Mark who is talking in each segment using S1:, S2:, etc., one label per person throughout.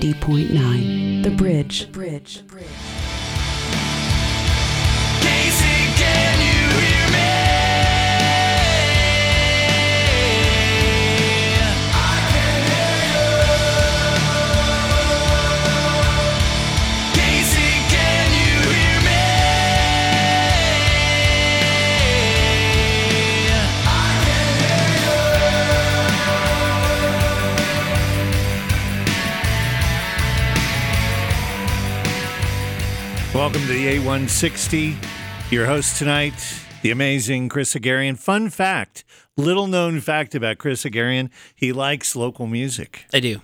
S1: 90.9 The Bridge. The Bridge.
S2: Welcome to the A160. Your host tonight, the amazing Chris Agarian. Fun fact, little known fact about Chris Agarian, he likes local music.
S3: I do.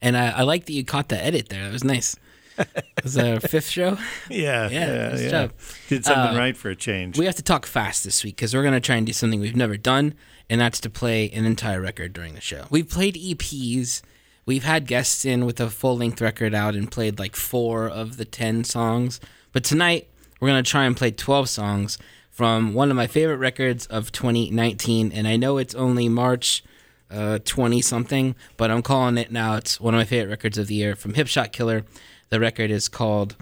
S3: And I, I like that you caught the edit there. That was nice. It was our fifth show.
S2: Yeah,
S3: Yeah, nice job.
S2: Did something
S3: Uh,
S2: right for a change.
S3: We have to talk fast this week because we're going to try and do something we've never done, and that's to play an entire record during the show. We've played EPs. We've had guests in with a full length record out and played like four of the 10 songs. But tonight, we're going to try and play 12 songs from one of my favorite records of 2019. And I know it's only March uh, 20 something, but I'm calling it now. It's one of my favorite records of the year from Hip Shot Killer. The record is called,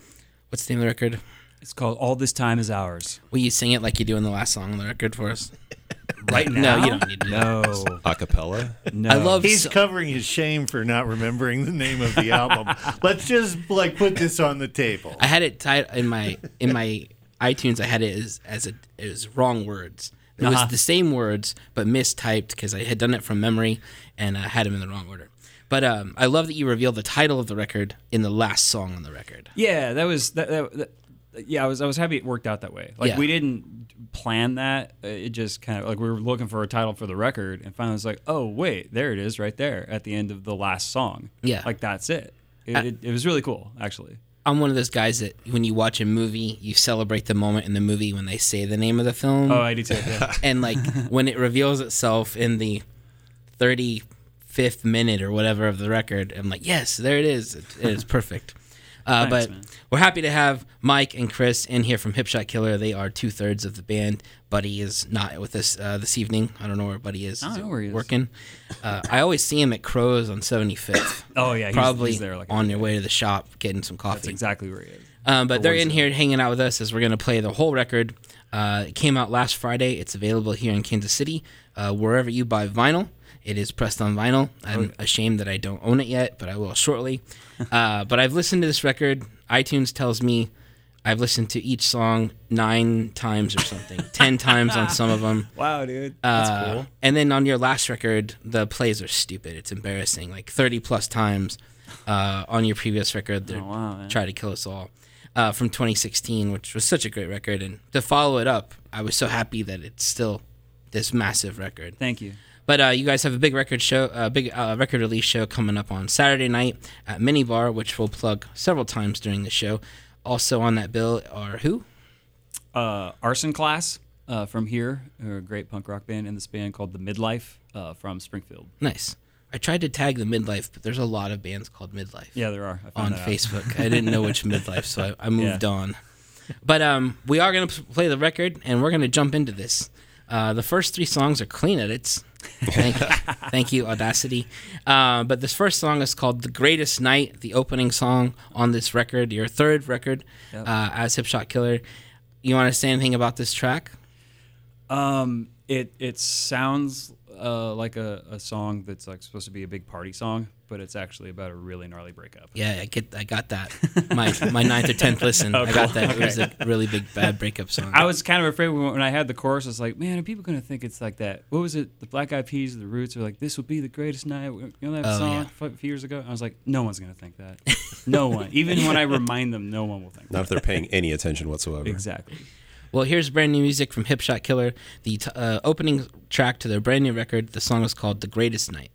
S3: what's the name of the record?
S4: It's called All This Time Is Ours.
S3: Will you sing it like you do in the last song on the record for us?
S4: Right now.
S3: No,
S4: now?
S3: you don't need to. do that.
S4: No.
S5: Acapella?
S4: no.
S3: I love.
S2: He's
S3: so-
S2: covering his shame for not remembering the name of the album. Let's just like put this on the table.
S3: I had it tied in my in my iTunes. I had it as as a it was wrong words. It
S4: Uh-huh.
S3: was the same words but mistyped because I had done it from memory and I had them in the wrong order. But um, I love that you revealed the title of the record in the last song on the record.
S4: Yeah, that was that, that, that- yeah, I was I was happy it worked out that way. Like
S3: Yeah.
S4: we didn't plan that. Uh, It just kind of like we were looking for a title for the record and finally was like, "Oh, wait, there it is right there at the end of the last song."
S3: Yeah.
S4: Like that's it. It,
S3: Uh,
S4: it, it was really cool, actually.
S3: I'm one of those guys that when you watch a movie, you celebrate the moment in the movie when they say the name of the film.
S4: Oh, I do too. Yeah.
S3: and like when it reveals itself in the 35th minute or whatever of the record i'm like yes there it is it, it is perfect uh,
S4: Thanks,
S3: but
S4: man.
S3: we're happy to have mike and chris in here from Hipshot killer they are two-thirds of the band buddy is not with us uh, this evening i don't know where buddy is
S4: I don't know where he is.
S3: working uh, i always see him at crows on 75th
S4: Oh yeah, he's,
S3: probably
S4: he's there like
S3: on your way to the shop getting some
S4: That's
S3: coffee
S4: exactly where he is.
S3: um, but
S4: Or
S3: they're in here hanging out with us as we're going to play the whole record. Uh, it came out last Friday. It's available here in Kansas City, uh, wherever you buy vinyl. It is pressed on vinyl. I'm ashamed that I don't own it yet, but I will shortly. uh, but I've listened to this record. iTunes tells me I've listened to each song nine times or something, ten times on some of them.
S4: Wow, dude.
S3: That's uh, cool. And then on your last record, the plays are stupid. It's embarrassing. Like 30 plus times uh, on your previous record, they
S4: Oh, wow,
S3: try to kill us all uh, from 2016, which was such a great record. And to follow it up, I was so happy that it's still this massive record.
S4: Thank you.
S3: But uh, you guys have a big record show, a big uh, record release show coming up on Saturday night at Minibar, which we'll plug several times during the show. Also on that bill are who?
S4: uh, Arson Class uh, from here, a great punk rock band in this band called the Midlife uh, from Springfield.
S3: Nice. I tried to tag the Midlife, but there's a lot of bands called Midlife.
S4: Yeah, there are. I found
S3: on. Facebook. I didn't know which midlife, so I, I moved
S4: Yeah.
S3: on. But um, we are going to play the record, and we're going to jump into this. Uh, the first three songs are clean edits. Thank, thank you, Audacity. Uh, but this first song is called "The Greatest Night," the opening song on this record, your third record
S4: Yep.
S3: uh, as Hip Shot Killer. You want to say anything about this track?
S4: Um, it it sounds uh, like a, a song that's like supposed to be a big party song, but it's actually about a really gnarly breakup.
S3: Yeah, I get, I got that. My my ninth or tenth listen, I got that. It was a really big bad breakup song.
S4: I was kind of afraid when, when I had the chorus. I was like, man, are people gonna think it's like that? What was it? The Black Eyed Peas, the Roots, were like, this will be the greatest night. You know that
S3: Oh,
S4: song
S3: yeah.
S4: a few years ago? I was like, no one's gonna think that. no one. Even when I remind them, no one will think
S5: Not if they're paying any attention whatsoever.
S4: Exactly.
S3: Well, here's brand new music from Hip Shot Killer. The t- uh, opening track to their brand new record. The song is called "The Greatest Night."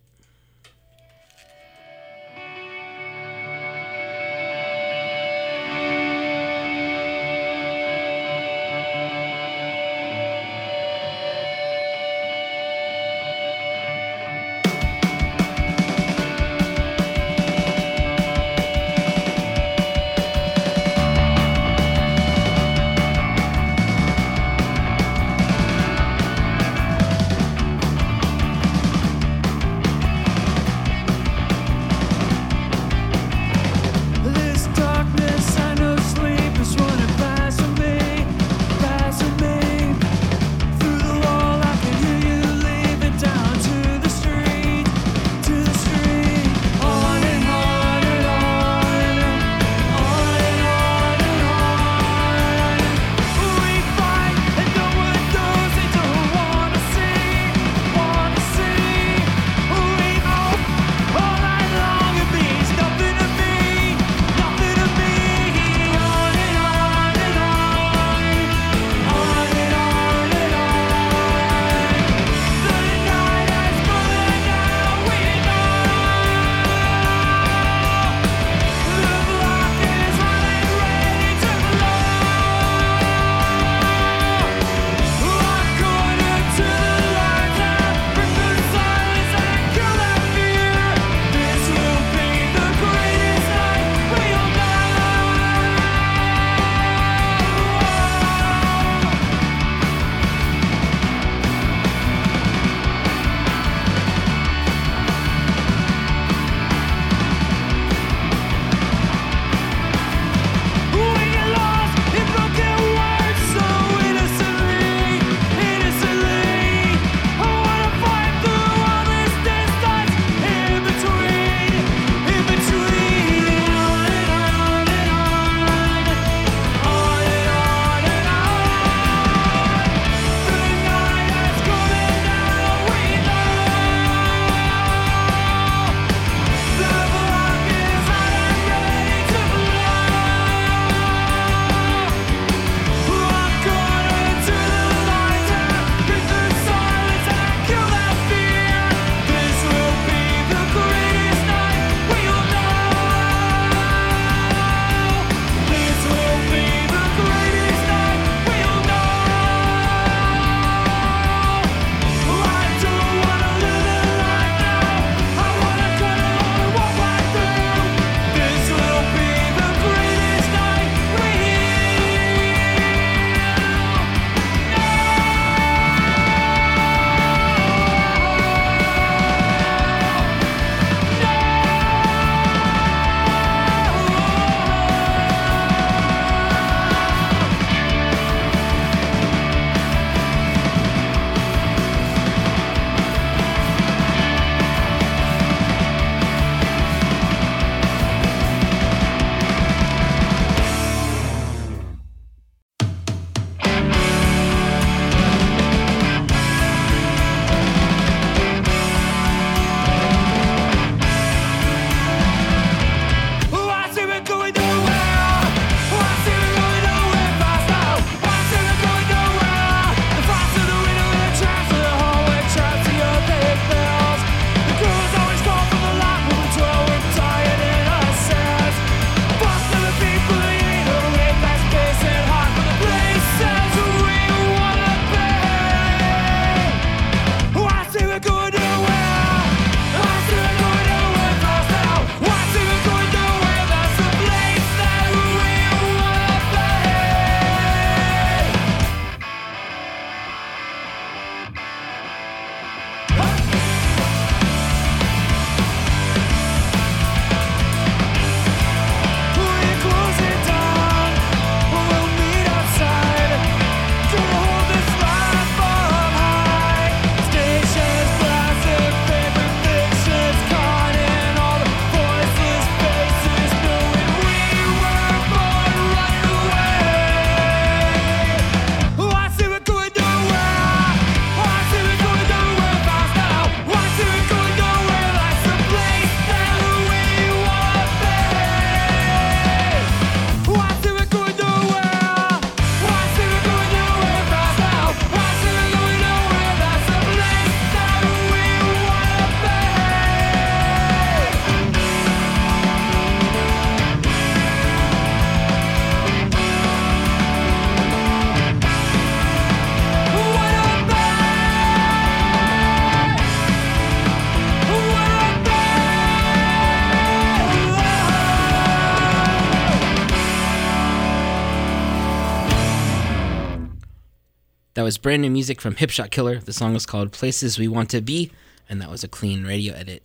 S3: Was brand new music from Hip Shot Killer. The song was called Places We Want to Be, and that was a clean radio edit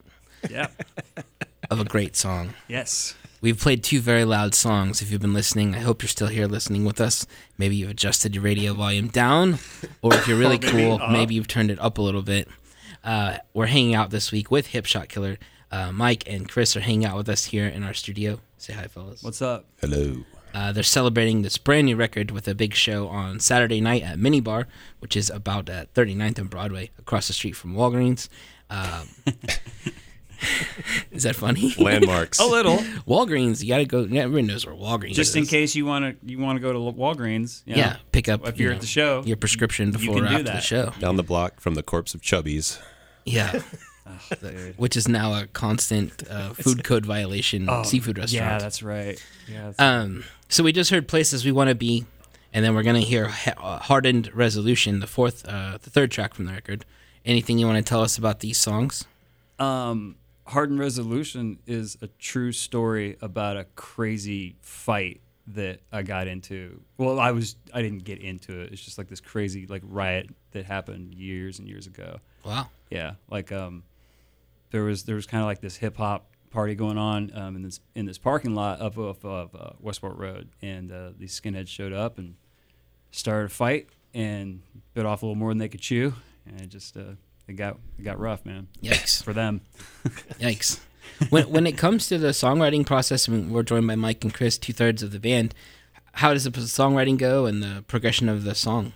S4: Yeah.
S3: of a great song.
S4: yes.
S3: We've played two very loud songs. If you've been listening, I hope you're still here listening with us. Maybe you've adjusted your radio volume down, or if you're really cool, maybe you've turned it up a little bit. Uh, we're hanging out this week with Hip Shot Killer. Uh, Mike and Chris are hanging out with us here in our studio. Say hi, fellas.
S4: What's up?
S5: Hello.
S3: Uh, they're celebrating this brand new record with a big show on Saturday night at Minibar, which is about at 39th and Broadway, across the street from Walgreens. Um, is that funny?
S5: Landmarks.
S4: A little.
S3: Walgreens, you gotta go. yeah, Everyone knows where Walgreens
S4: Just
S3: is.
S4: in case you want to you want to go to Walgreens. you know,
S3: Yeah, pick up
S4: if
S3: you
S4: you're
S3: know,
S4: at the show.
S3: your prescription before
S4: can
S3: or
S4: do
S3: after the show.
S5: Down the block from the corpse of Chubby's.
S3: Yeah,
S4: Dude.
S3: which is now a constant uh, food code violation seafood restaurant.
S4: Oh, Yeah, that's right. Yeah. That's
S3: Um, so we just heard places we want to be, and then we're gonna hear uh, hardened resolution, the fourth, uh, the third track from the record. Anything you want to tell us about these songs?
S4: um, Hardened Resolution is a true story about a crazy fight that I got into. Well, I was I didn't get into it. It's just like this crazy like riot that happened years and years ago.
S3: Wow.
S4: Yeah, like um, there was there was kind of like this hip hop party going on um, in this in this parking lot up off of uh, Westport Road, and uh, these skinheads showed up and started a fight and bit off a little more than they could chew, and it just uh, it got it got rough, man,
S3: Yikes.
S4: for them.
S3: Yikes. when when it comes to the songwriting process, I mean, we're joined by Mike and Chris, two thirds of the band. How does the songwriting go and the progression of the song?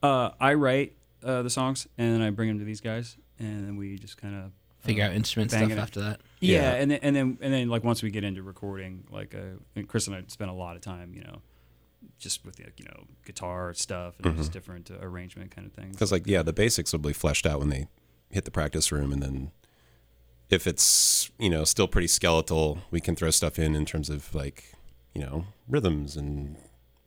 S4: Uh, I write uh, the songs and then I bring them to these guys, and then we just kind of
S3: Figure out instrument stuff
S4: it.
S3: after that.
S4: Yeah,
S5: Yeah.
S4: and then and then and then like once we get into recording, like uh, Chris and I spent a lot of time, you know, just with the you know guitar stuff and just different uh, arrangement kind of things.
S5: Because, like, yeah, the basics will be fleshed out when they hit the practice room. And then if it's, you know, still pretty skeletal, we can throw stuff in in terms of, like, you know, rhythms and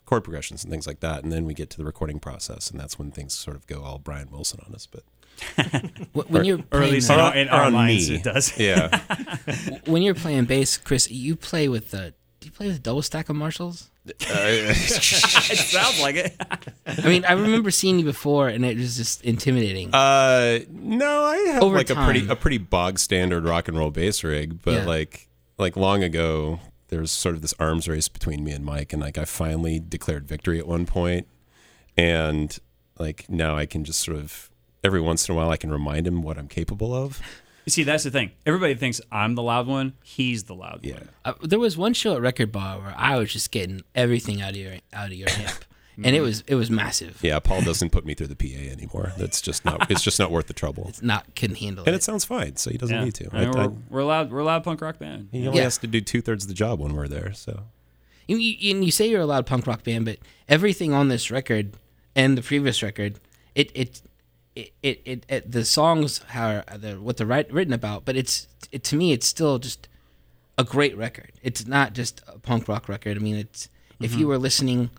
S5: chord progressions and things like that. And then we get to the recording process. And that's when things sort of go all Brian Wilson on us. But
S3: Wh- When you're
S4: Or at
S3: playing,
S4: least
S3: uh,
S4: in our, in our
S5: on
S4: minds,
S5: me.
S4: it does.
S5: yeah.
S3: when you're playing bass, Chris, you play with the. Do you play with a double stack of Marshalls?
S4: it sounds like it.
S3: I mean, I remember seeing you before, and it was just intimidating.
S5: Uh, no, I have
S3: Over
S5: like a pretty a pretty bog standard rock and roll bass rig, but
S3: Yeah.
S5: like like long ago, there was sort of this arms race between me and Mike, and like I finally declared victory at one point, and like now I can just sort of every once in a while I can remind him what I'm capable of.
S4: You see, that's the thing. Everybody thinks I'm the loud one. He's the loud
S5: Yeah,
S4: one.
S3: Uh, there was one show at Record Bar where I was just getting everything out of your out of your amp, and it was it was massive.
S5: yeah. Paul doesn't put me through the PA anymore. That's just not. It's just not worth the trouble.
S3: It's not can't handle
S5: And
S3: it.
S5: it sounds fine, so he doesn't
S4: Yeah.
S5: need to.
S4: I mean,
S5: I- I-
S4: we're, we're loud. We're a loud punk rock band.
S5: he only
S3: Yeah.
S5: has to do two thirds of the job when we're there. So
S3: You, you, and you say you're a loud punk rock band, but everything on this record and the previous record, it it it, it, it, it the songs how the what they're write, written about, but it's it, to me it's still just a great record. It's not just a punk rock record. I mean, it's if
S4: Mm-hmm.
S3: you were listening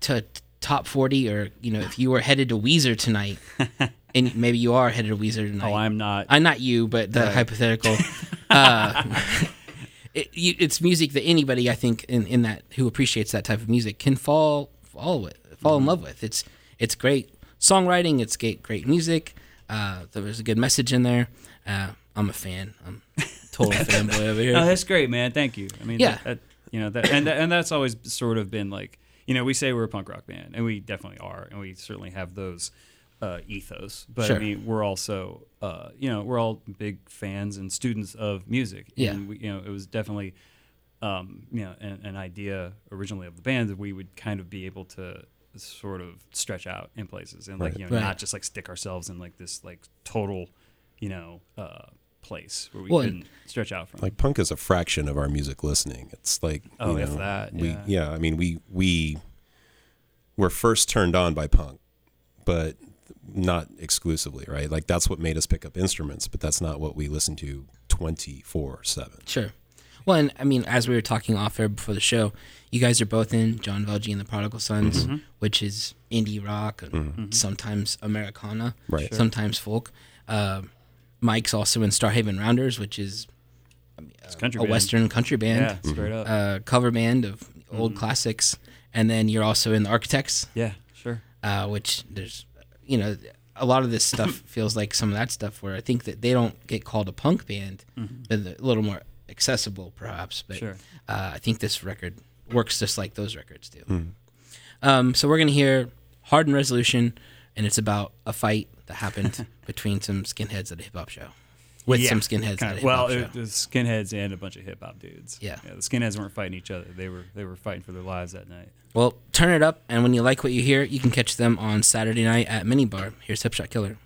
S3: to top forty, or you know, if you were headed to Weezer tonight, and maybe you are headed to Weezer tonight.
S4: Oh, I'm not.
S3: I'm not you, but the hypothetical. uh, it, it's music that anybody, I think, in, in that who appreciates that type of music can fall fall with, fall in love with. It's it's great songwriting. It's great great music. Uh, there was a good message in there. Uh, I'm a fan. I'm a total fanboy over here.
S4: Oh, that's great, man. Thank you. I mean,
S3: Yeah.
S4: that, that, you know, that, and and that's always sort of been like, you know, we say we're a punk rock band, and we definitely are, and we certainly have those uh, ethos. But
S3: Sure.
S4: I mean, we're also, uh, you know, we're all big fans and students of music.
S3: Yeah.
S4: And we, you know, it was definitely, um, you know, an, an idea originally of the band that we would kind of be able to sort of stretch out in places and like
S5: Right.
S4: you know
S3: Right.
S4: not just like stick ourselves in like this like total you know uh place where we
S3: Well,
S4: couldn't stretch out from
S5: like punk is a fraction of our music listening. It's like
S4: Oh,
S5: you
S4: if
S5: know,
S4: that,
S5: we
S4: yeah.
S5: yeah. I mean we we were first turned on by punk, but not exclusively, right? Like that's what made us pick up instruments, but that's not what we listen to twenty four seven.
S3: Sure. Well, and I mean, as we were talking off air before the show, you guys are both in John Velge and the Prodigal Sons, which is indie rock and sometimes Americana,
S5: Right. Sure.
S3: sometimes folk. Uh, Mike's also in Starhaven Rounders, which is
S4: it's country
S3: a
S4: band.
S3: Western country band,
S4: yeah straight up
S3: uh, cover band of old classics. And then you're also in the Architects.
S4: yeah sure
S3: uh, which there's, you know, a lot of this stuff feels like some of that stuff where I think that they don't get called a punk band, but they're a little more accessible perhaps. But
S4: Sure.
S3: uh, I think this record works just like those records do. Um, so we're gonna hear "Hardened Resolution," and it's about a fight that happened between some skinheads at a hip hop show, with
S4: Yeah,
S3: some skinheads
S4: kinda-
S3: at a
S4: well,
S3: hop show.
S4: it, the skinheads and a bunch of hip hop dudes.
S3: Yeah.
S4: the skinheads weren't fighting each other. They were they were fighting for their lives that night.
S3: Well, turn it up, and when you like what you hear, you can catch them on Saturday night at Minibar. Here's Hip Shot Killer.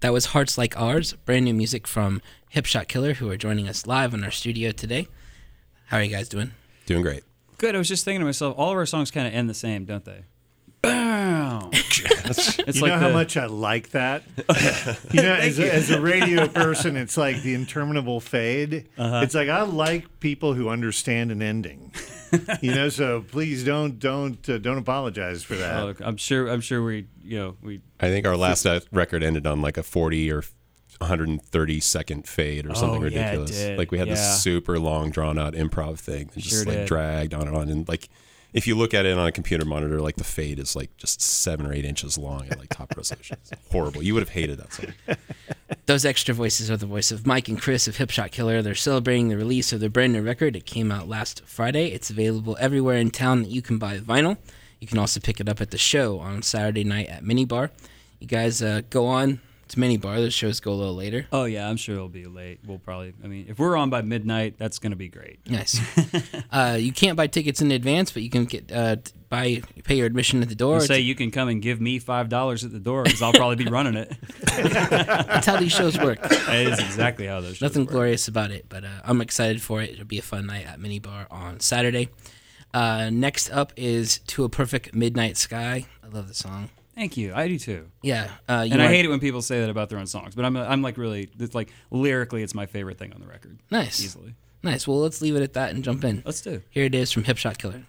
S3: That was Hearts Like Ours, brand new music from Hipshot Killer, who are joining us live in our studio today. How are you guys doing?
S5: Doing great.
S4: Good. I was just thinking to myself, all of our songs kind of end the same, don't they? Bam! it's
S2: you
S4: like
S2: know how much I like that? you know, as a, as a radio person, it's like the interminable fade.
S4: Uh-huh.
S2: It's like I like people who understand an ending. you know, so please don't don't uh, don't apologize for that.
S4: Look, I'm sure. I'm sure we, you know, we.
S5: I think our last uh, record ended on like a 40 or 130 second fade or something
S4: Oh, yeah, it
S5: ridiculous.
S4: did.
S5: Like we had
S4: Yeah.
S5: this super long drawn out improv thing that just
S4: Sure
S5: like
S4: did.
S5: dragged on and on. And like if you look at it on a computer monitor, like the fade is like just seven or eight inches long at like top resolution. It's horrible. You would have hated that song.
S3: Those extra voices are the voice of Mike and Chris of Hipshot Killer. They're celebrating the release of their brand new record. It came out last Friday. It's available everywhere in town that you can buy vinyl. You can also pick it up at the show on Saturday night at Minibar. You guys uh, go on to Minibar. The shows go a little later.
S4: Oh yeah, I'm sure it'll be late. We'll probably. I mean, if we're on by midnight, that's gonna be great.
S3: Nice. uh, you can't buy tickets in advance, but you can get uh, buy pay your admission at the door.
S4: And say you can come and give me five dollars at the door because I'll probably be running it.
S3: That's how these shows work.
S4: It is exactly how those. shows
S3: Nothing
S4: work.
S3: glorious about it, but uh, I'm excited for it. It'll be a fun night at Mini Bar on Saturday. Uh, next up is To a Perfect Midnight Sky. I love the song.
S4: Thank you. I do too.
S3: Yeah, uh,
S4: And I hate it when people say that about their own songs, but I'm I'm like really it's like lyrically, it's my favorite thing on the record.
S3: Nice,
S4: Easily.
S3: nice. Well, let's leave it at that and jump in.
S4: Let's do.
S3: Here it is from Hip Shot Killer.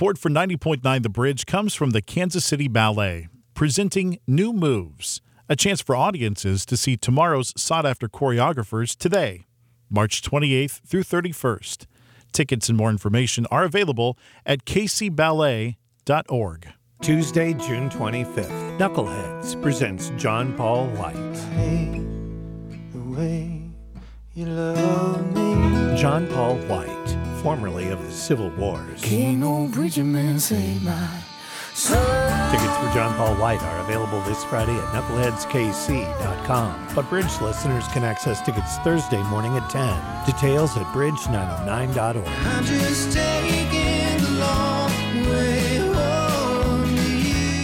S6: Support for 90.9 The Bridge comes from the Kansas City Ballet, presenting New Moves, a chance for audiences to see tomorrow's sought after choreographers today, March 28th through 31st. Tickets and more information are available at kcballet.org.
S2: Tuesday, June 25th, Knuckleheads presents John Paul White.
S7: the way you love me.
S2: John Paul White, formerly of the Civil Wars.
S7: No preacher man save my soul.
S2: Tickets for John Paul White are available this Friday at knuckleheadskc.com. But Bridge listeners can access tickets Thursday morning at 10. Details at bridge909.org.
S7: I'm just taking the long way home.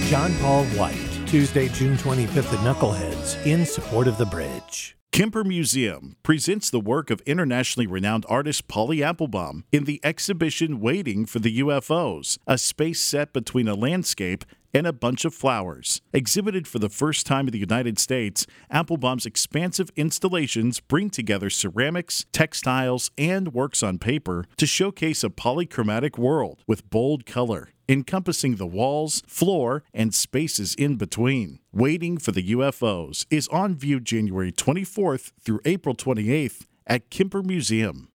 S2: John Paul White, Tuesday, June 25th at Knuckleheads, in support of the bridge.
S6: Kemper Museum presents the work of internationally renowned artist Polly Apfelbaum in the exhibition Waiting for the UFOs, a space set between a landscape and a bunch of flowers. Exhibited for the first time in the United States, Apfelbaum's expansive installations bring together ceramics, textiles, and works on paper to showcase a polychromatic world with bold color, encompassing the walls, floor, and spaces in between. Waiting for the UFOs is on view January 24th through April 28th at Kemper Museum.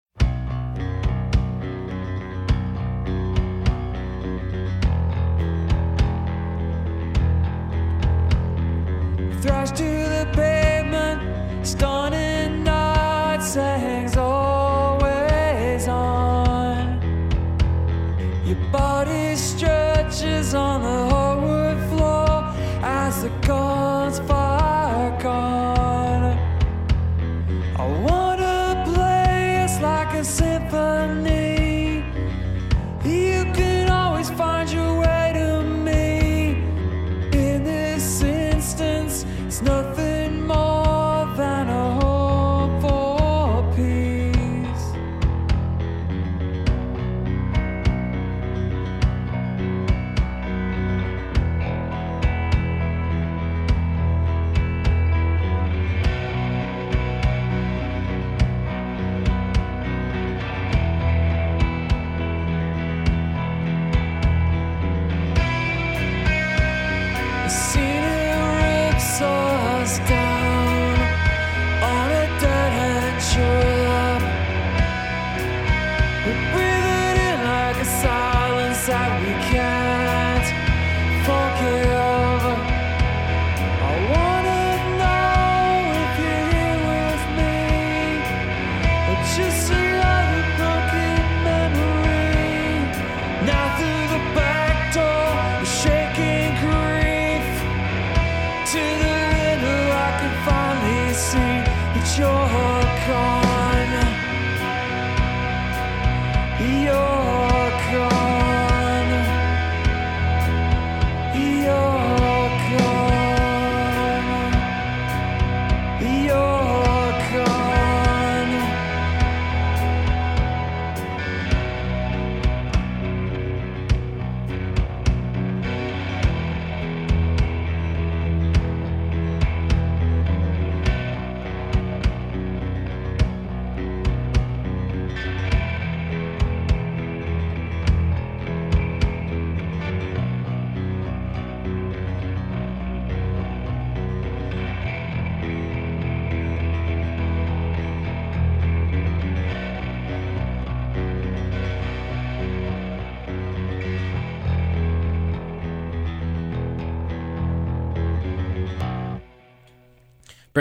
S7: To the pavement,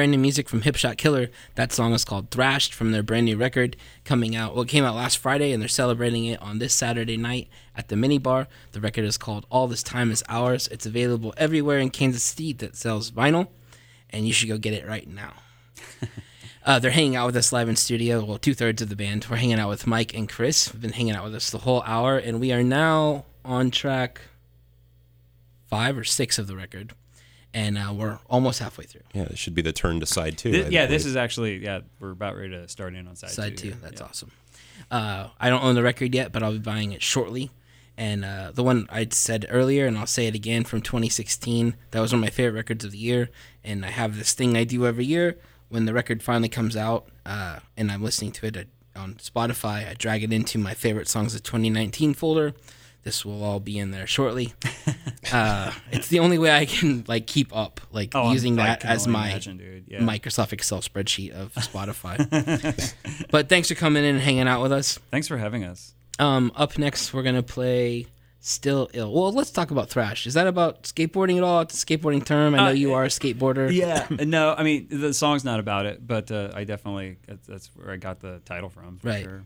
S3: brand new music from Hipshot Killer. That song is called Thrashed from their brand new record coming out. Well, it came out last Friday, and they're celebrating it on this Saturday night at the Mini Bar. The record is called All This Time Is Ours. It's available everywhere in Kansas City that sells vinyl, and you should go get it right now. Uh, they're hanging out with us live in studio. Well, two thirds of the band. We're hanging out with Mike and Chris. Have been hanging out with us the whole hour, and we are now on track five or six of the record, and uh, we're almost halfway through.
S5: Yeah, this should be the turn to side two.
S4: Thi-
S5: I
S4: yeah, this is actually yeah. We're about ready to start in on side,
S3: Side two.
S4: here.
S3: That's
S4: Yeah.
S3: awesome. Uh, I don't own the record yet, but I'll be buying it shortly. And uh, the one I said earlier, and I'll say it again from 2016, that was one of my favorite records of the year. And I have this thing I do every year when the record finally comes out uh, and I'm listening to it uh, on Spotify. I drag it into my favorite songs of 2019 folder. This will all be in there shortly. uh, it's the only way I can like keep up, like
S4: Oh,
S3: using
S4: I
S3: that as my
S4: imagine. Yeah.
S3: Microsoft Excel spreadsheet of Spotify. but thanks for coming in and hanging out with us.
S4: Thanks for having us.
S3: Um, up next, we're gonna play "Still Ill." Well, let's talk about thrash. Is that about skateboarding at all? It's a skateboarding term. I know
S4: Uh,
S3: you are a skateboarder.
S4: Yeah, no, I mean the song's not about it, but uh, I definitely that's, where I got the title from. For
S3: Right.
S4: Sure.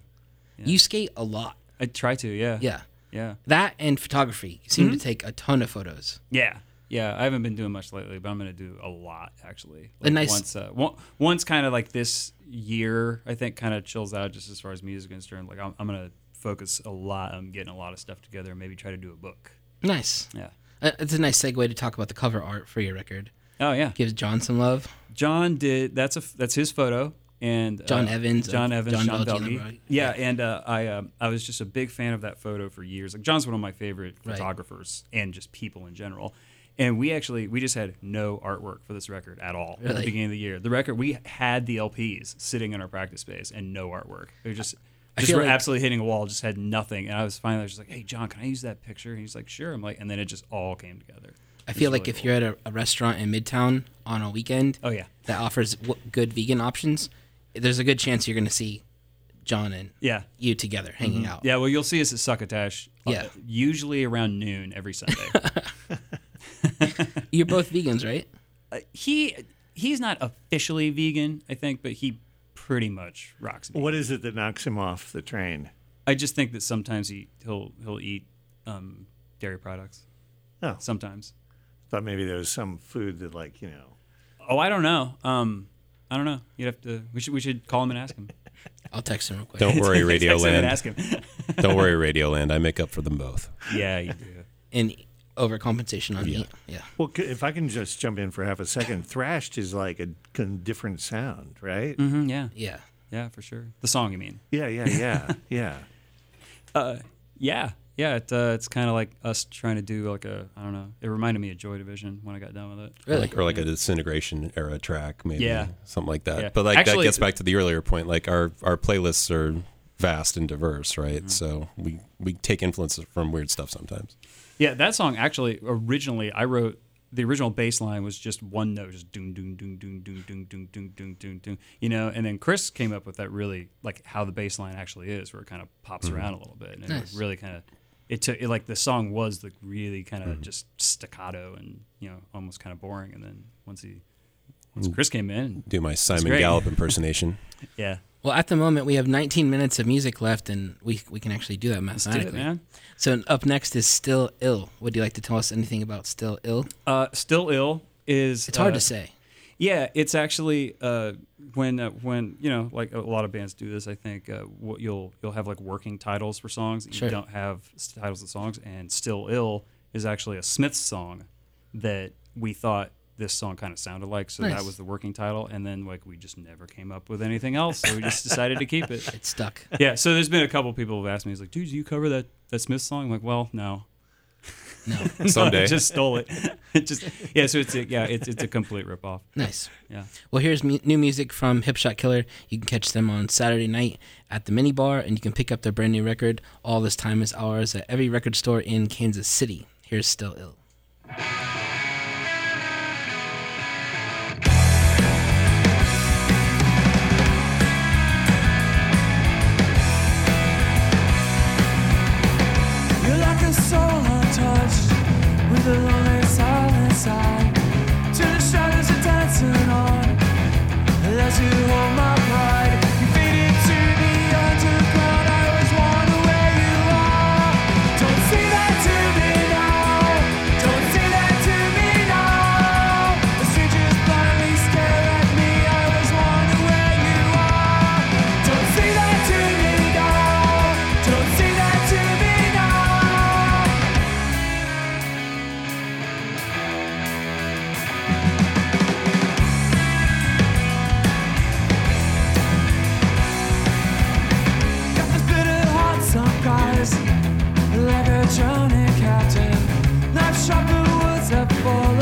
S3: You skate a lot.
S4: I try to. Yeah.
S3: Yeah,
S4: Yeah.
S3: that and photography. You seem
S4: Mm-hmm.
S3: to take a ton of photos.
S4: Yeah. Yeah, I haven't been doing much lately, but I'm going to do a lot actually.
S3: A nice-
S4: once, uh, one, once kind of like this year, I think kind of chills out just as far as music is concerned. Like I'm, I'm going to focus a lot on getting a lot of stuff together and maybe try to do a book.
S3: Nice.
S4: Yeah.
S3: Uh, It's a nice segue to talk about the cover art for your record.
S4: Oh yeah.
S3: Gives John some love.
S4: John did that's a that's his photo and
S3: John
S4: uh,
S3: Evans
S4: John Evans,
S3: John
S4: John, Belgi.
S3: Abroad.
S4: Yeah, and uh, I um I was just a big fan of that photo for years. Like John's one of my favorite
S3: Right.
S4: photographers and just people in general. And we actually we just had no artwork for this record at all at the beginning of the year. The record we had the LPs sitting in our practice space and no artwork. It was just
S3: I
S4: just were
S3: like-
S4: absolutely hitting a wall. Just had nothing. And I was finally just like, "Hey, John, can I use that picture?" And he's like, "Sure." I'm like, and then it just all came together.
S3: I feel like
S4: really
S3: if
S4: cool.
S3: you're at a, a restaurant in Midtown on a weekend
S4: oh yeah,
S3: that offers w- good vegan options, there's a good chance you're going to see John and
S4: yeah.
S3: you together hanging out.
S4: Mm-hmm. Yeah, well, you'll see us at Succotash. uh,
S3: Yeah.
S4: usually around noon every Sunday.
S3: You're both vegans, right?
S4: uh, he he's not officially vegan, I think, but he pretty much rocks me.
S2: What is it that knocks him off the train?
S4: I just think that sometimes he he'll he'll eat um, dairy products.
S2: Oh.
S4: Sometimes.
S2: Thought maybe there was some food that, like, you know.
S4: Oh, I don't know. Um, I don't know. You'd have to. We should we should call him and ask him.
S3: I'll text him real quick.
S5: Don't worry,
S4: Text him and ask him.
S5: Don't worry, Radioland. I make up for them both.
S4: yeah, you do.
S3: And overcompensation on meat. Yeah.
S2: Well, c- if I can just jump in for half a second, thrashed is like a con- different sound, right?
S4: hmm yeah,
S3: Yeah.
S4: yeah, for sure. The song, you mean?
S2: Yeah, yeah, yeah, yeah.
S4: Uh, yeah, yeah. It, uh, it's kind of like us trying to do like a I don't know. It reminded me of Joy Division when I got done with it.
S3: Really?
S5: Like, or like a disintegration era track, maybe.
S4: Yeah.
S5: Something like that.
S4: Yeah.
S5: But like
S4: Actually-
S5: that gets back to the earlier point. Like our our playlists are vast and diverse, right?
S4: Mm-hmm.
S5: So we we take influences from weird stuff sometimes.
S4: Yeah, that song actually originally I wrote the original bass line was just one note, just doom doom doom doom doom doom doom doom doom doom doom, you know. And then Chris came up with that really like how the bass line actually is, where it kind of pops around a little bit, and it
S3: Nice.
S4: really kind of it took it like the song was like really kind of just staccato and you know almost kind of boring. And then once he once Chris came in,
S5: Do my Simon. Gallup impersonation.
S4: yeah,
S3: Well, at the moment, we have 19 minutes of music left, and we, we can actually do that
S4: let's do
S3: mathematically.
S4: it, man.
S3: So up next is Still Ill. Would you like to tell us anything about Still Ill?
S4: Uh, Still ill is
S3: It's hard
S4: uh,
S3: to say.
S4: Yeah, it's actually uh, when uh, when you know like a lot of bands do this. I think uh, what you'll you'll have like working titles for songs.
S3: Sure.
S4: You don't have titles of songs, and "Still Ill" is actually a Smiths song that we thought this song kind of sounded like, so
S3: Nice.
S4: that was the working title. And then like we just never came up with anything else, so we just decided to keep it.
S3: It stuck.
S4: Yeah, so there's been a couple people who've asked me, "He's like, dude, do you cover that that Smiths song?" I'm like, well, no.
S3: No.
S5: Someday.
S4: I just stole it. it just yeah. So it's a, yeah, it's it's a complete ripoff.
S3: Nice.
S4: Yeah.
S3: Well, here's mu- new music from Hipshot Killer. You can catch them on Saturday night at the Mini Bar, and you can pick up their brand new record, All This Time Is Ours, at every record store in Kansas City. Here's Still Ill.
S7: You're Till the shadows are dancing on. As you hold my pride drowning captain, that shot the woods up for.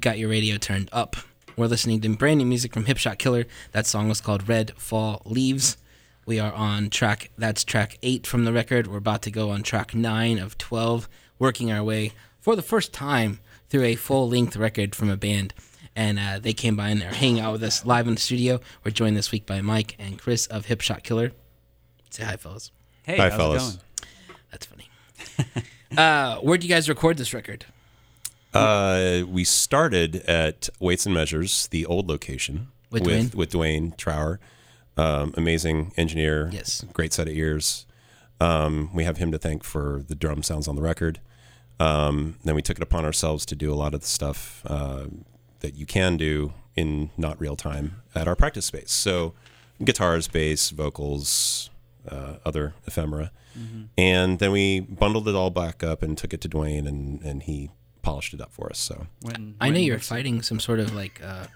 S7: I
S3: hope got your radio turned up. We're listening to brand new music from Hip Shot Killer. That song was called Red Fall Leaves. We are on track, that's track eight from the record. We're about to go on track nine of 12, working our way for the first time through a full length record from a band. And uh, they came by and they're hanging out with us live in the studio. We're joined this week by Mike and Chris of Hip Shot Killer. Say hi, fellas.
S4: Hey,
S5: Hi,
S4: how's
S5: fellas.
S4: it going?
S3: That's funny. uh, where do you guys record this record?
S5: Uh, we started at Weights and Measures, the old location,
S3: With
S5: with
S3: Dwayne?
S5: with Dwayne Trower, um, amazing engineer.
S3: Yes.
S5: great set of ears. Um, we have him to thank for the drum sounds on the record. Um, then we took it upon ourselves to do a lot of the stuff uh, that you can do in not real time at our practice space. So, guitars, bass, vocals, uh, other ephemera. And then we bundled it all back up and took it to Dwayne, and, and he polished it up for us. So,
S4: When,
S3: I know you're
S4: mixing-
S3: fighting some sort of like uh,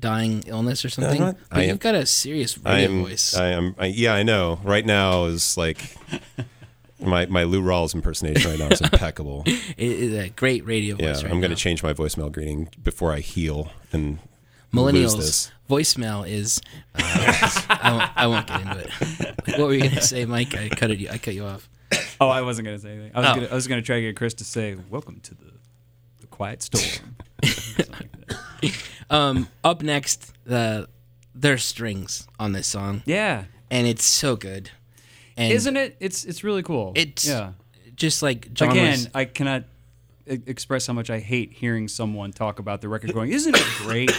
S3: dying illness or something,
S5: not-
S3: but
S5: I
S3: you've
S5: am-
S3: got a serious
S5: I
S3: radio
S5: am,
S3: voice.
S5: I am, I, yeah, I know. Right now is like my my Lou Rawls impersonation right now is impeccable.
S3: it is a great radio
S5: Yeah,
S3: voice. right
S5: I'm going to change my voicemail greeting before I heal and lose
S3: Millennials
S5: this.
S3: voicemail is. Uh, I, won't, I won't get into it. what were you gonna say, Mike? I cut it. I cut you off.
S4: Oh, I wasn't gonna say anything. I was
S3: Oh.
S4: gonna I was gonna try to get Chris to say, "Welcome to the, the quiet storm."
S3: Um, up next, the there's strings on this song,
S4: yeah,
S3: and it's so good. And
S4: isn't it? It's it's really cool.
S3: It's
S4: yeah.
S3: just like John
S4: Again,
S3: was-
S4: I cannot e- express how much I hate hearing someone talk about the record going, "Isn't it great?"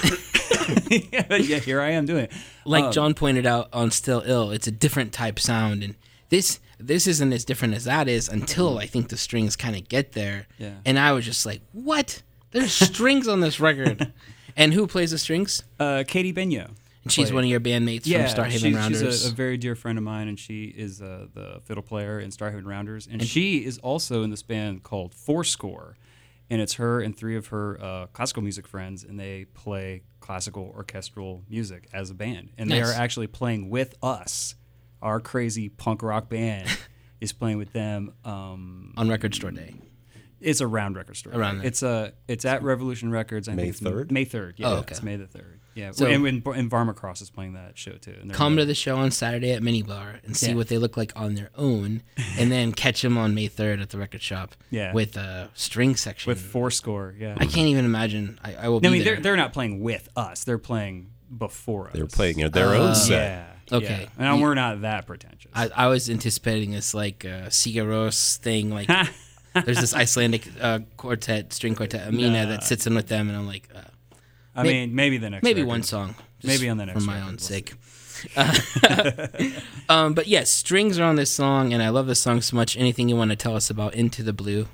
S4: yeah, yeah, here I am doing it.
S3: like
S4: Um,
S3: John pointed out on Still Ill, it's a different type sound, and this this isn't as different as that is until I think the strings kind of get there.
S4: Yeah.
S3: And I was just like, "What? There's strings on this record." And who plays the strings?
S4: uh, Katie Benyo.
S3: And she's
S4: played.
S3: one of your bandmates
S4: yeah,
S3: from Starhaven
S4: she-
S3: Rounders.
S4: She's a, a very dear friend of mine, and she is uh, the fiddle player in Starhaven Rounders, and, she is also in this band called Fourscore, and it's her and three of her uh, classical music friends, and they play classical orchestral music as a band, and they are actually playing with us. Our crazy punk rock band is playing with them. Um,
S3: on Record Store Day.
S4: it's around record store.
S3: Around there.
S4: It's a it's at Revolution Records. I
S5: May
S4: think it's
S5: 3rd?
S4: May third. Yeah,
S3: Oh, okay.
S4: it's May the third. Yeah,
S3: So-
S4: and, and, and Varmacross is playing that show too. And
S3: Come
S4: in
S3: to the show on Saturday at Mini Bar and see
S4: Yeah.
S3: what they look like on their own, and then catch them on May 3rd at the record shop
S4: Yeah.
S3: with a string section.
S4: with Fourscore. Yeah,
S3: I can't even imagine. I, I will
S4: No,
S3: be
S4: I mean
S3: there.
S4: they're they're not playing with us. They're playing before us.
S5: They're playing you know, their own set.
S4: Yeah.
S3: Okay.
S4: Yeah. And we're not that pretentious.
S3: I, I was anticipating this like uh, Sigur Rós thing. Like, there's this Icelandic uh, quartet, string quartet, Amiina, that sits in with them, and I'm like, uh,
S4: I
S3: may-
S4: mean, maybe the next.
S3: maybe
S4: record.
S3: one song,
S4: Maybe on the next, for
S3: my
S4: record,
S3: own
S4: we'll
S3: sake. Uh, um, but yes, strings are on this song, and I love this song so much. Anything you want to tell us about Into the Blue?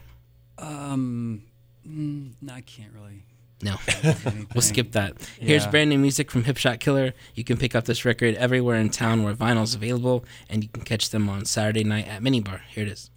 S4: Um, mm, no, I can't really.
S3: No, we'll skip that. Here's brand new music from Hipshot Killer. You can pick up this record everywhere in town where vinyl's available, and you can catch them on Saturday night at Minibar. Here it is.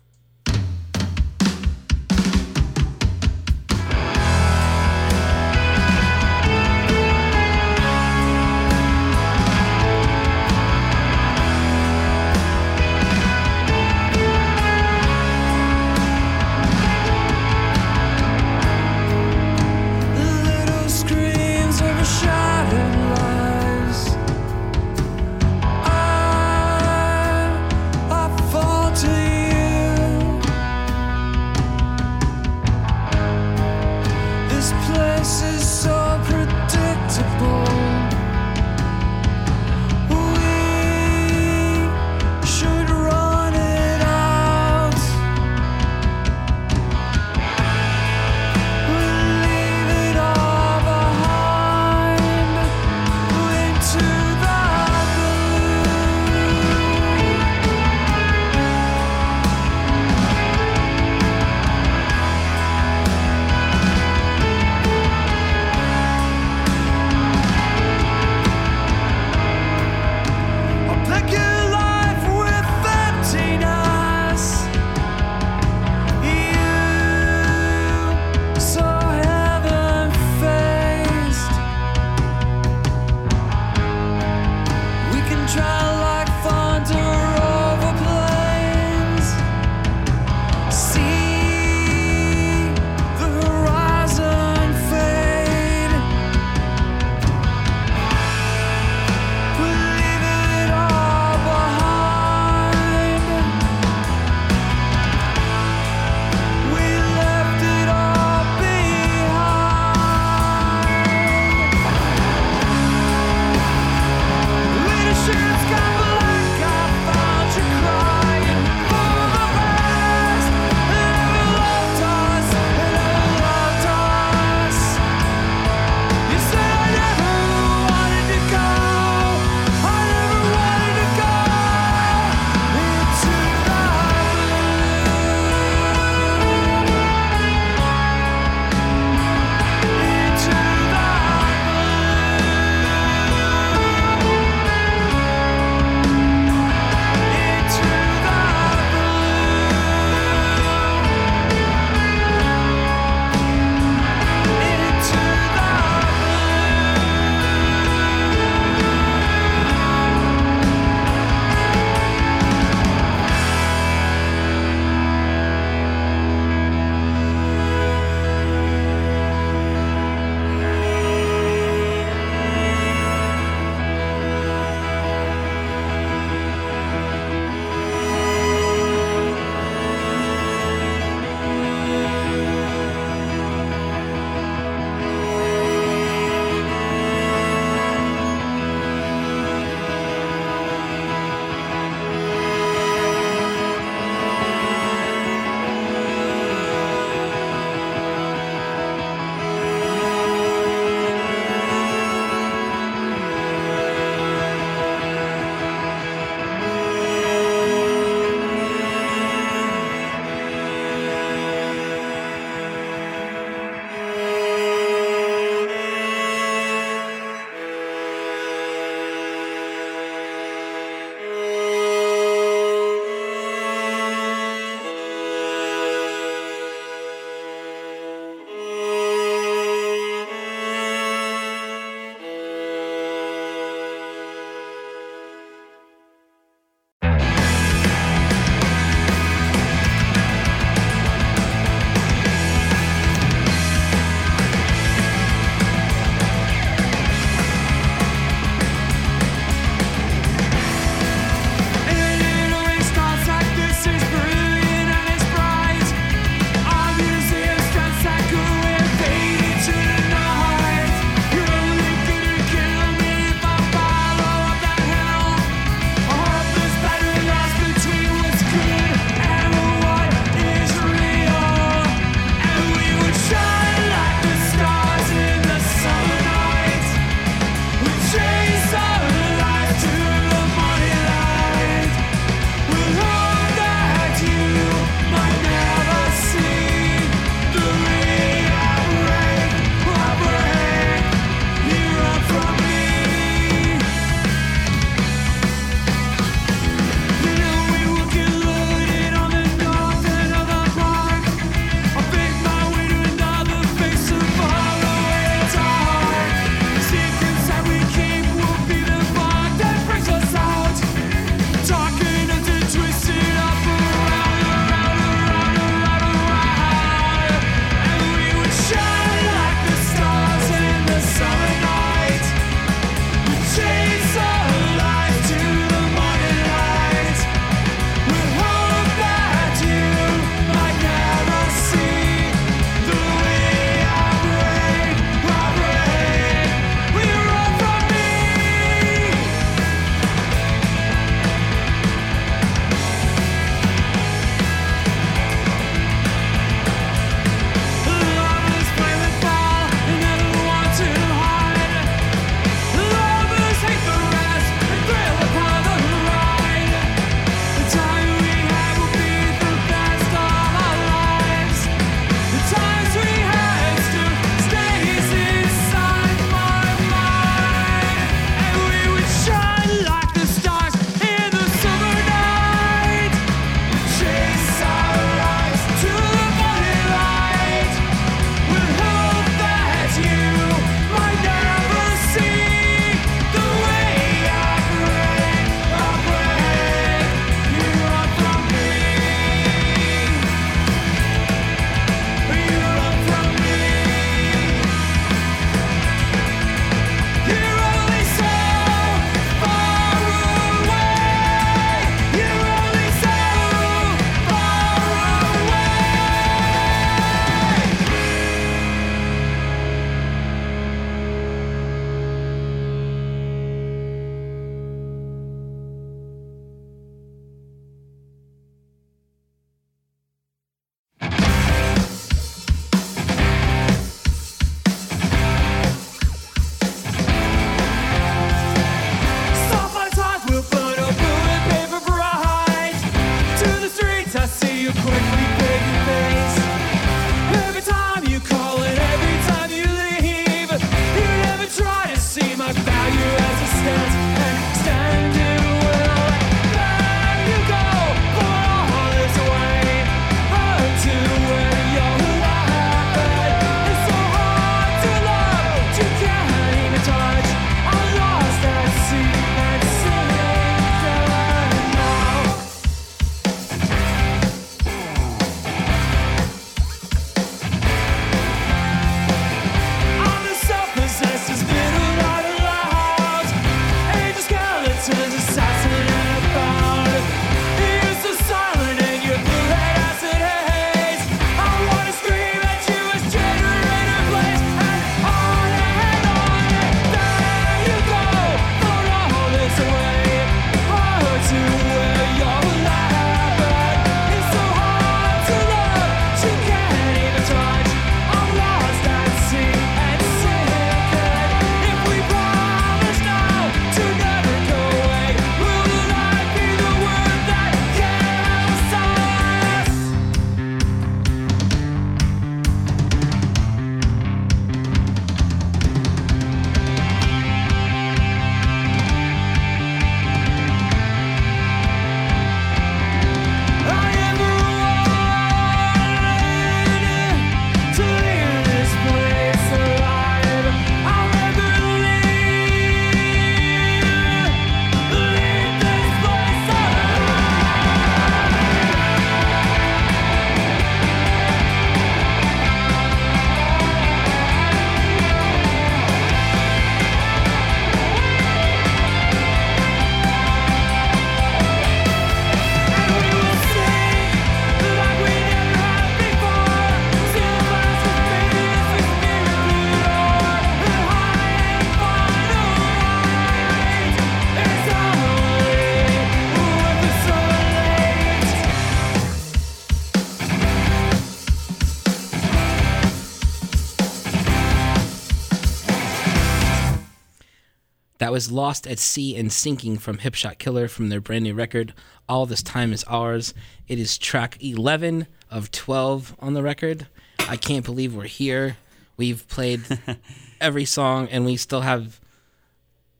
S3: That was Lost at Sea and Sinking from Hipshot Killer from their brand new record, All This Time Is Ours. It is track 11 of 12 on the record. I can't believe we're here. We've played every song and we still have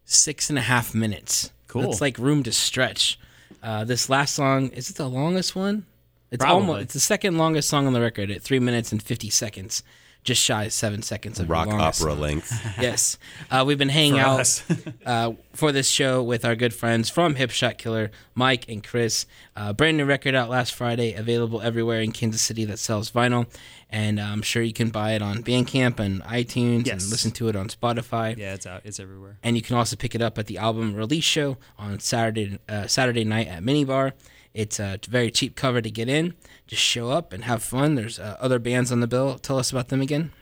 S3: six and a half minutes.
S4: Cool.
S3: It's like room to stretch. Uh, this last song, is it the longest one? It's
S4: Probably.
S3: almost it's the second longest song on the record at three minutes and fifty seconds, just shy of seven seconds of
S5: Rock opera
S3: song.
S5: length.
S3: Yes, uh, we've been hanging
S4: For
S3: out uh, for this show with our good friends from Hip Shot Killer, Mike and Chris. Uh, brand new record out last Friday, available everywhere in Kansas City that sells vinyl, and I'm sure you can buy it on Bandcamp and iTunes and listen to it on Spotify.
S4: Yeah, it's out. It's everywhere.
S3: And you can also pick it up at the album release show on Saturday uh, Saturday night at Minibar. It's a very cheap cover to get in. Just show up and have fun. There's uh, other bands on the bill. Tell us about them again.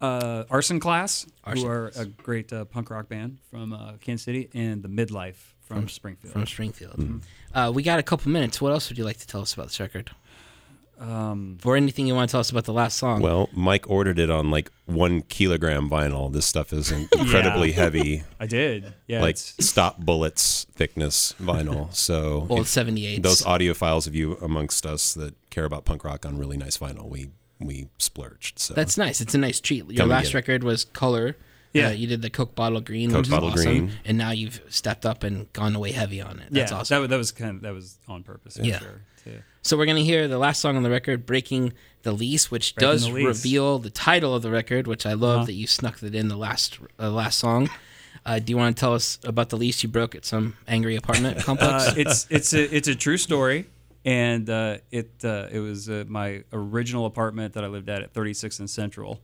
S4: Uh, Arson Class,
S3: Arson
S4: who are
S3: Class.
S4: a great uh, punk rock band from uh, Kansas City, and the Midlife from, Springfield.
S3: From Springfield. Uh, we got a couple minutes. What else would you like to tell us about this record?
S4: Um,
S3: Or anything you want to tell us about the last song?
S5: Well, Mike ordered it on like one kilogram vinyl. This stuff is incredibly heavy,
S4: I did. Yeah,
S5: like
S4: it's,
S5: stop bullets thickness vinyl. So
S3: Old
S5: if
S3: 78s.
S5: those audiophiles of you amongst us that care about punk rock on really nice vinyl, we we splurged. So
S3: That's nice. It's a nice treat. Your
S5: Come
S3: last record was Color.
S4: Yeah.
S3: Uh, you did the Coke Bottle Green,
S5: Coke
S3: which is
S5: Bottle
S3: awesome.
S5: Green.
S3: And now you've stepped up and gone away heavy on it. That's
S4: yeah,
S3: awesome.
S4: that, that was kind of that was on purpose. for
S3: Yeah.
S4: sure, too.
S3: So we're gonna hear the last song on the record, "Breaking the Lease," which
S4: Breaking
S3: does
S4: the Lease.
S3: reveal the title of the record, which I love
S4: Uh-huh.
S3: that you snuck it in the last uh, last song. Uh, do you want to tell us about the lease you broke at some angry apartment complex?
S4: Uh, it's it's a it's a true story, and uh, it uh, it was uh, my original apartment that I lived at at 36th and Central,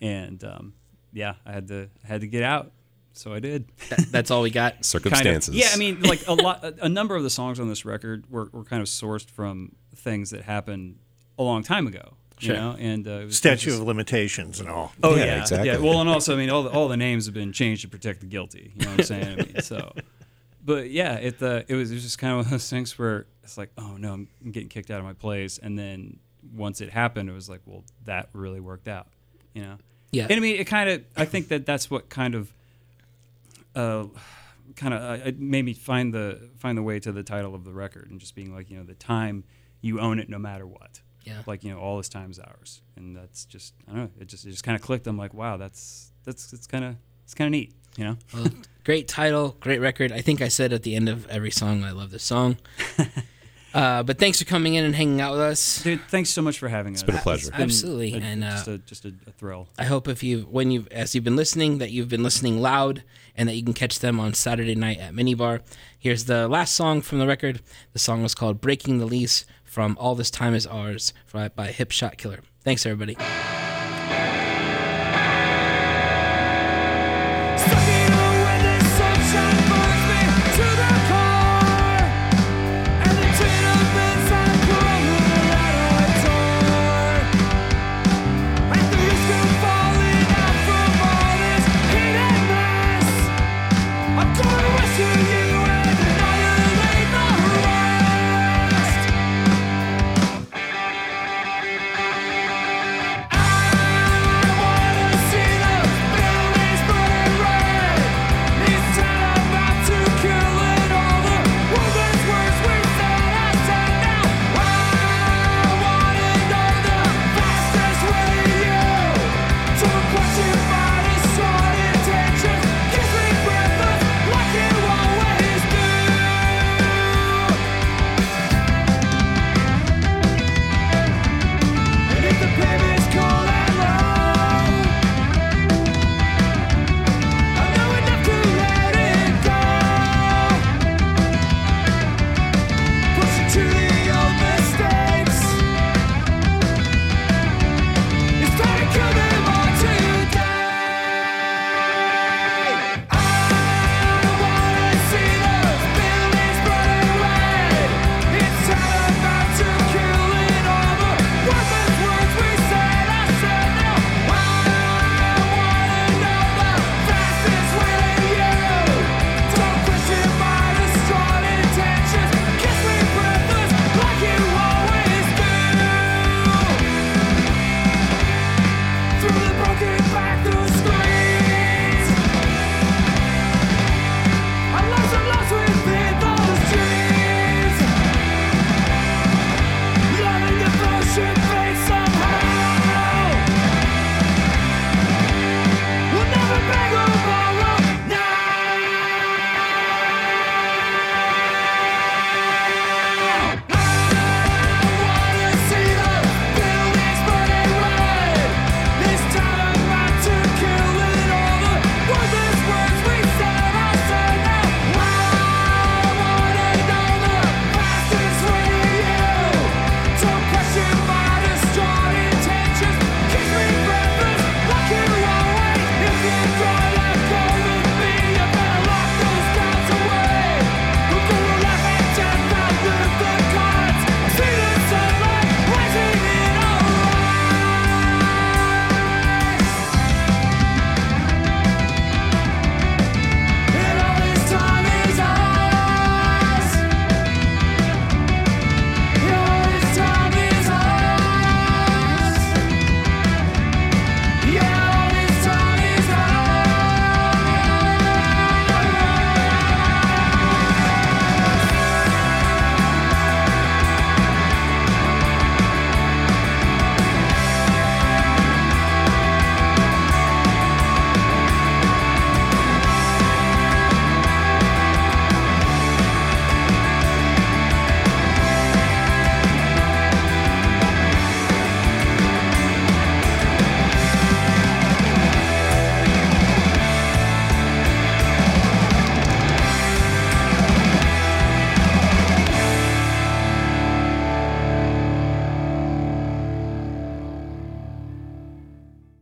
S4: and um, yeah, I had to I had to get out, so I did.
S3: That- that's all we got.
S4: Kind of.
S5: circumstances.
S4: Yeah, I mean, like a lot, a, a number of the songs on this record were, were kind of sourced from things that happened a long time ago. You know, and uh, it was
S2: Statute
S4: just-
S2: of limitations and all.
S4: Oh
S5: Yeah,
S4: yeah,
S5: exactly.
S4: Yeah. Well, and also, I mean, all the, all the names have been changed to protect the guilty. You know what I'm saying? I mean, so, but yeah, it uh, it was it was just kind of one of those things where it's like, oh no, I'm getting kicked out of my place, and then once it happened, it was like, well, that really worked out. You know?
S3: Yeah.
S4: And I mean, it kind of. I think that that's what kind of. Uh, kind of uh, it made me find the find the way to the title of the record and just being like you know the time you own it no matter what
S3: Yeah.
S4: like you know all this time is ours and that's just i don't know it just it just kind of clicked i'm like wow that's that's it's kind of it's kind of neat you know
S3: Well, great title, great record. I think I said at the end of every song, I love this song. uh, but thanks for coming in and hanging out with us.
S4: dude thanks so much for having us It's
S5: been a pleasure.
S4: been
S3: Absolutely,
S4: a-
S3: and, uh,
S4: just a just a, a thrill
S3: I hope if you when you as you've been listening that you've been listening loud and that you can catch them on Saturday night at Minibar. Here's the last song from the record. The song was called "Breaking the Lease" from All This Time Is Ours by, by Hip Shot Killer. Thanks everybody.